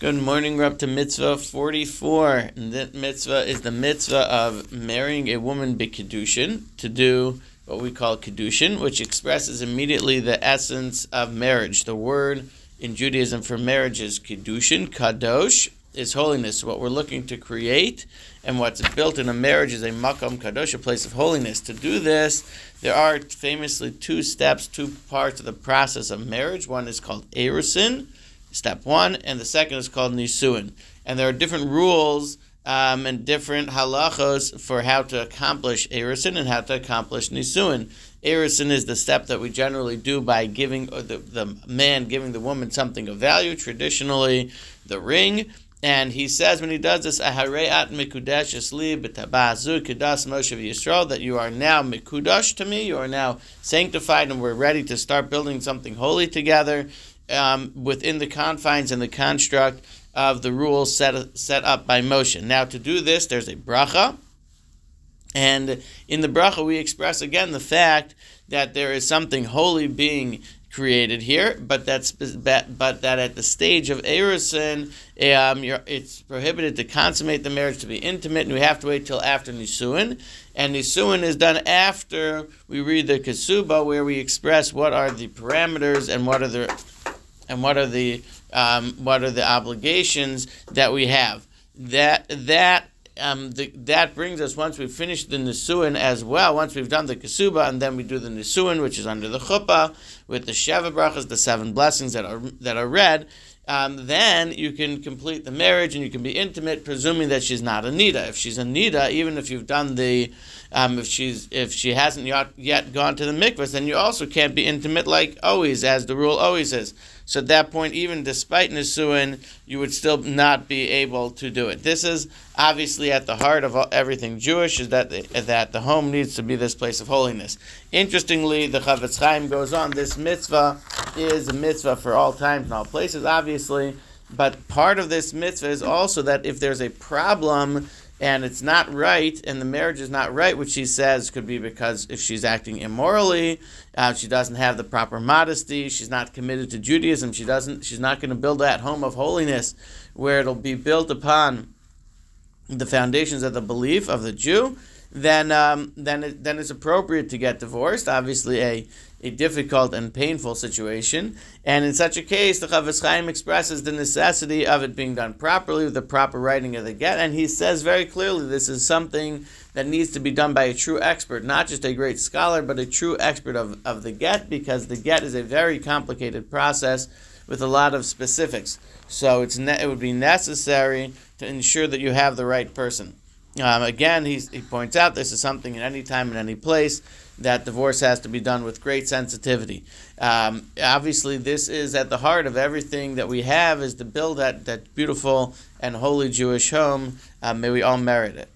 Good morning. We're up to mitzvah 44. And that mitzvah is the mitzvah of marrying a woman b'kedushin to do what we call kedushin, which expresses immediately the essence of marriage. The word in Judaism for marriage is kedushin, kadosh, is holiness. What we're looking to create and what's built in a marriage is a makam kadosh, a place of holiness. To do this, there are famously two steps, two parts of the process of marriage. One is called erusin, step one, and the second is called nisuin. And there are different rules um, and different halachos for how to accomplish erusin and how to accomplish nisuin. Erusin is the step that we generally do by giving the, the man giving the woman something of value, traditionally the ring. And he says when he does this, Ahareat Mikudesh Moshe Yisrael, that you are now Mikudash to me, you are now sanctified, and we're ready to start building something holy together um, within the confines and the construct of the rules set, set up by Moshe. Now, to do this, there's a bracha. And in the bracha, we express again the fact that there is something holy being created here, but that's but that at the stage of erusin, um, it's prohibited to consummate the marriage to be intimate, and we have to wait till after nisuin. And nisuin is done after we read the kesuba, where we express what are the parameters and what are the and what are the um, what are the obligations that we have. That that um, the, that brings us once we've finished the nisuin as well. Once we've done the kesuba, and then we do the nisuin, which is under the chuppah with the sheva brachas, the seven blessings that are that are read. Um, then you can complete the marriage and you can be intimate, presuming that she's not a. If she's a even if you've done the, um, if she's if she hasn't yet, gone to the mikvah, then you also can't be intimate like always, as the rule always is. So at that point, even despite nisuin, you would still not be able to do it. This is obviously at the heart of everything Jewish, is that the, that the home needs to be this place of holiness. Interestingly, the Chafetz Chaim goes on. This mitzvah is a mitzvah for all times and all places, obviously. But part of this mitzvah is also that if there's a problem and it's not right, and the marriage is not right, which she says could be because if she's acting immorally, uh, she doesn't have the proper modesty, she's not committed to Judaism, she doesn't, she's not going to build that home of holiness where it'll be built upon the foundations of the belief of the Jew then um, then it, then it's appropriate to get divorced. Obviously, a a difficult and painful situation, and in such a case, the Chafetz Chaim expresses the necessity of it being done properly with the proper writing of the get, and he says very clearly this is something that needs to be done by a true expert, not just a great scholar, but a true expert of, of the get, because the get is a very complicated process with a lot of specifics. So it's ne- it would be necessary to ensure that you have the right person. Um, again, he points out this is something at any time and any place that divorce has to be done with great sensitivity. Um, obviously, this is at the heart of everything that we have is to build that, that beautiful and holy Jewish home. Uh, may we all merit it.